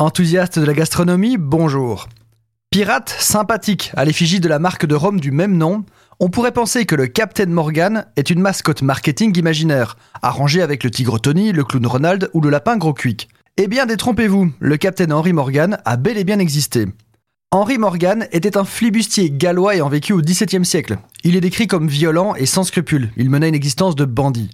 Enthousiaste de la gastronomie, bonjour. Pirate sympathique à l'effigie de la marque de Rome du même nom, on pourrait penser que le Captain Morgan est une mascotte marketing imaginaire, arrangée avec le tigre Tony, le clown Ronald ou le lapin Gros Quick. Eh bien, détrompez-vous, le Captain Henry Morgan a bel et bien existé. Henry Morgan était un flibustier gallois ayant vécu au XVIIe siècle. Il est décrit comme violent et sans scrupules. Il menait une existence de bandit.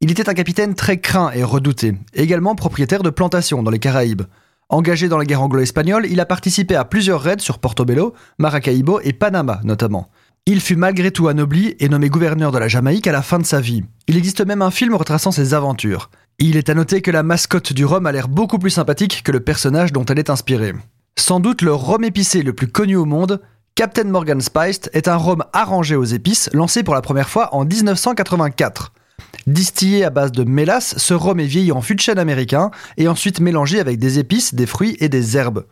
Il était un capitaine très craint et redouté, également propriétaire de plantations dans les Caraïbes. Engagé dans la guerre anglo-espagnole, il a participé à plusieurs raids sur Portobello, Maracaibo et Panama notamment. Il fut malgré tout anobli et nommé gouverneur de la Jamaïque à la fin de sa vie. Il existe même un film retraçant ses aventures. Il est à noter que la mascotte du rhum a l'air beaucoup plus sympathique que le personnage dont elle est inspirée. Sans doute le rhum épicé le plus connu au monde, Captain Morgan Spiced est un rhum arrangé aux épices lancé pour la première fois en 1984. Distillé à base de mélasse, ce rhum est vieilli en fût de chêne américain et ensuite mélangé avec des épices, des fruits et des herbes.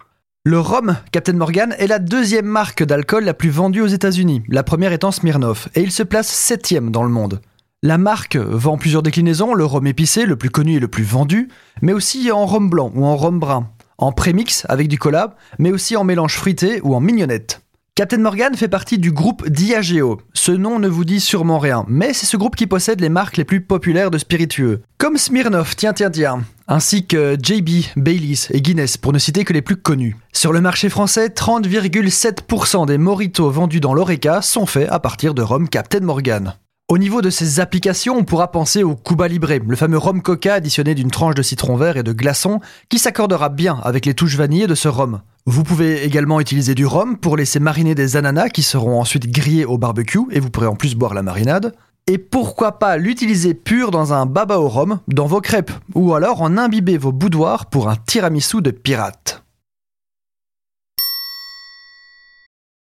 Le rhum Captain Morgan est la deuxième marque d'alcool la plus vendue aux États-Unis, la première étant Smirnoff, et il se place septième dans le monde. La marque vend plusieurs déclinaisons, le rhum épicé, le plus connu et le plus vendu, mais aussi en rhum blanc ou en rhum brun, en prémix avec du collab, mais aussi en mélange fruité ou en mignonnette. Captain Morgan fait partie du groupe Diageo. Ce nom ne vous dit sûrement rien, mais c'est ce groupe qui possède les marques les plus populaires de spiritueux. Comme Smirnoff, tiens tiens tiens, ainsi que JB, Baileys et Guinness, pour ne citer que les plus connus. Sur le marché français, 30,7% des moritos vendus dans l'Oreca sont faits à partir de rhum Captain Morgan. Au niveau de ses applications, on pourra penser au Cuba Libre, le fameux rhum coca additionné d'une tranche de citron vert et de glaçon qui s'accordera bien avec les touches vanillées de ce rhum. Vous pouvez également utiliser du rhum pour laisser mariner des ananas qui seront ensuite grillés au barbecue et vous pourrez en plus boire la marinade. Et pourquoi pas l'utiliser pur dans un baba au rhum, dans vos crêpes, ou alors en imbiber vos boudoirs pour un tiramisu de pirate.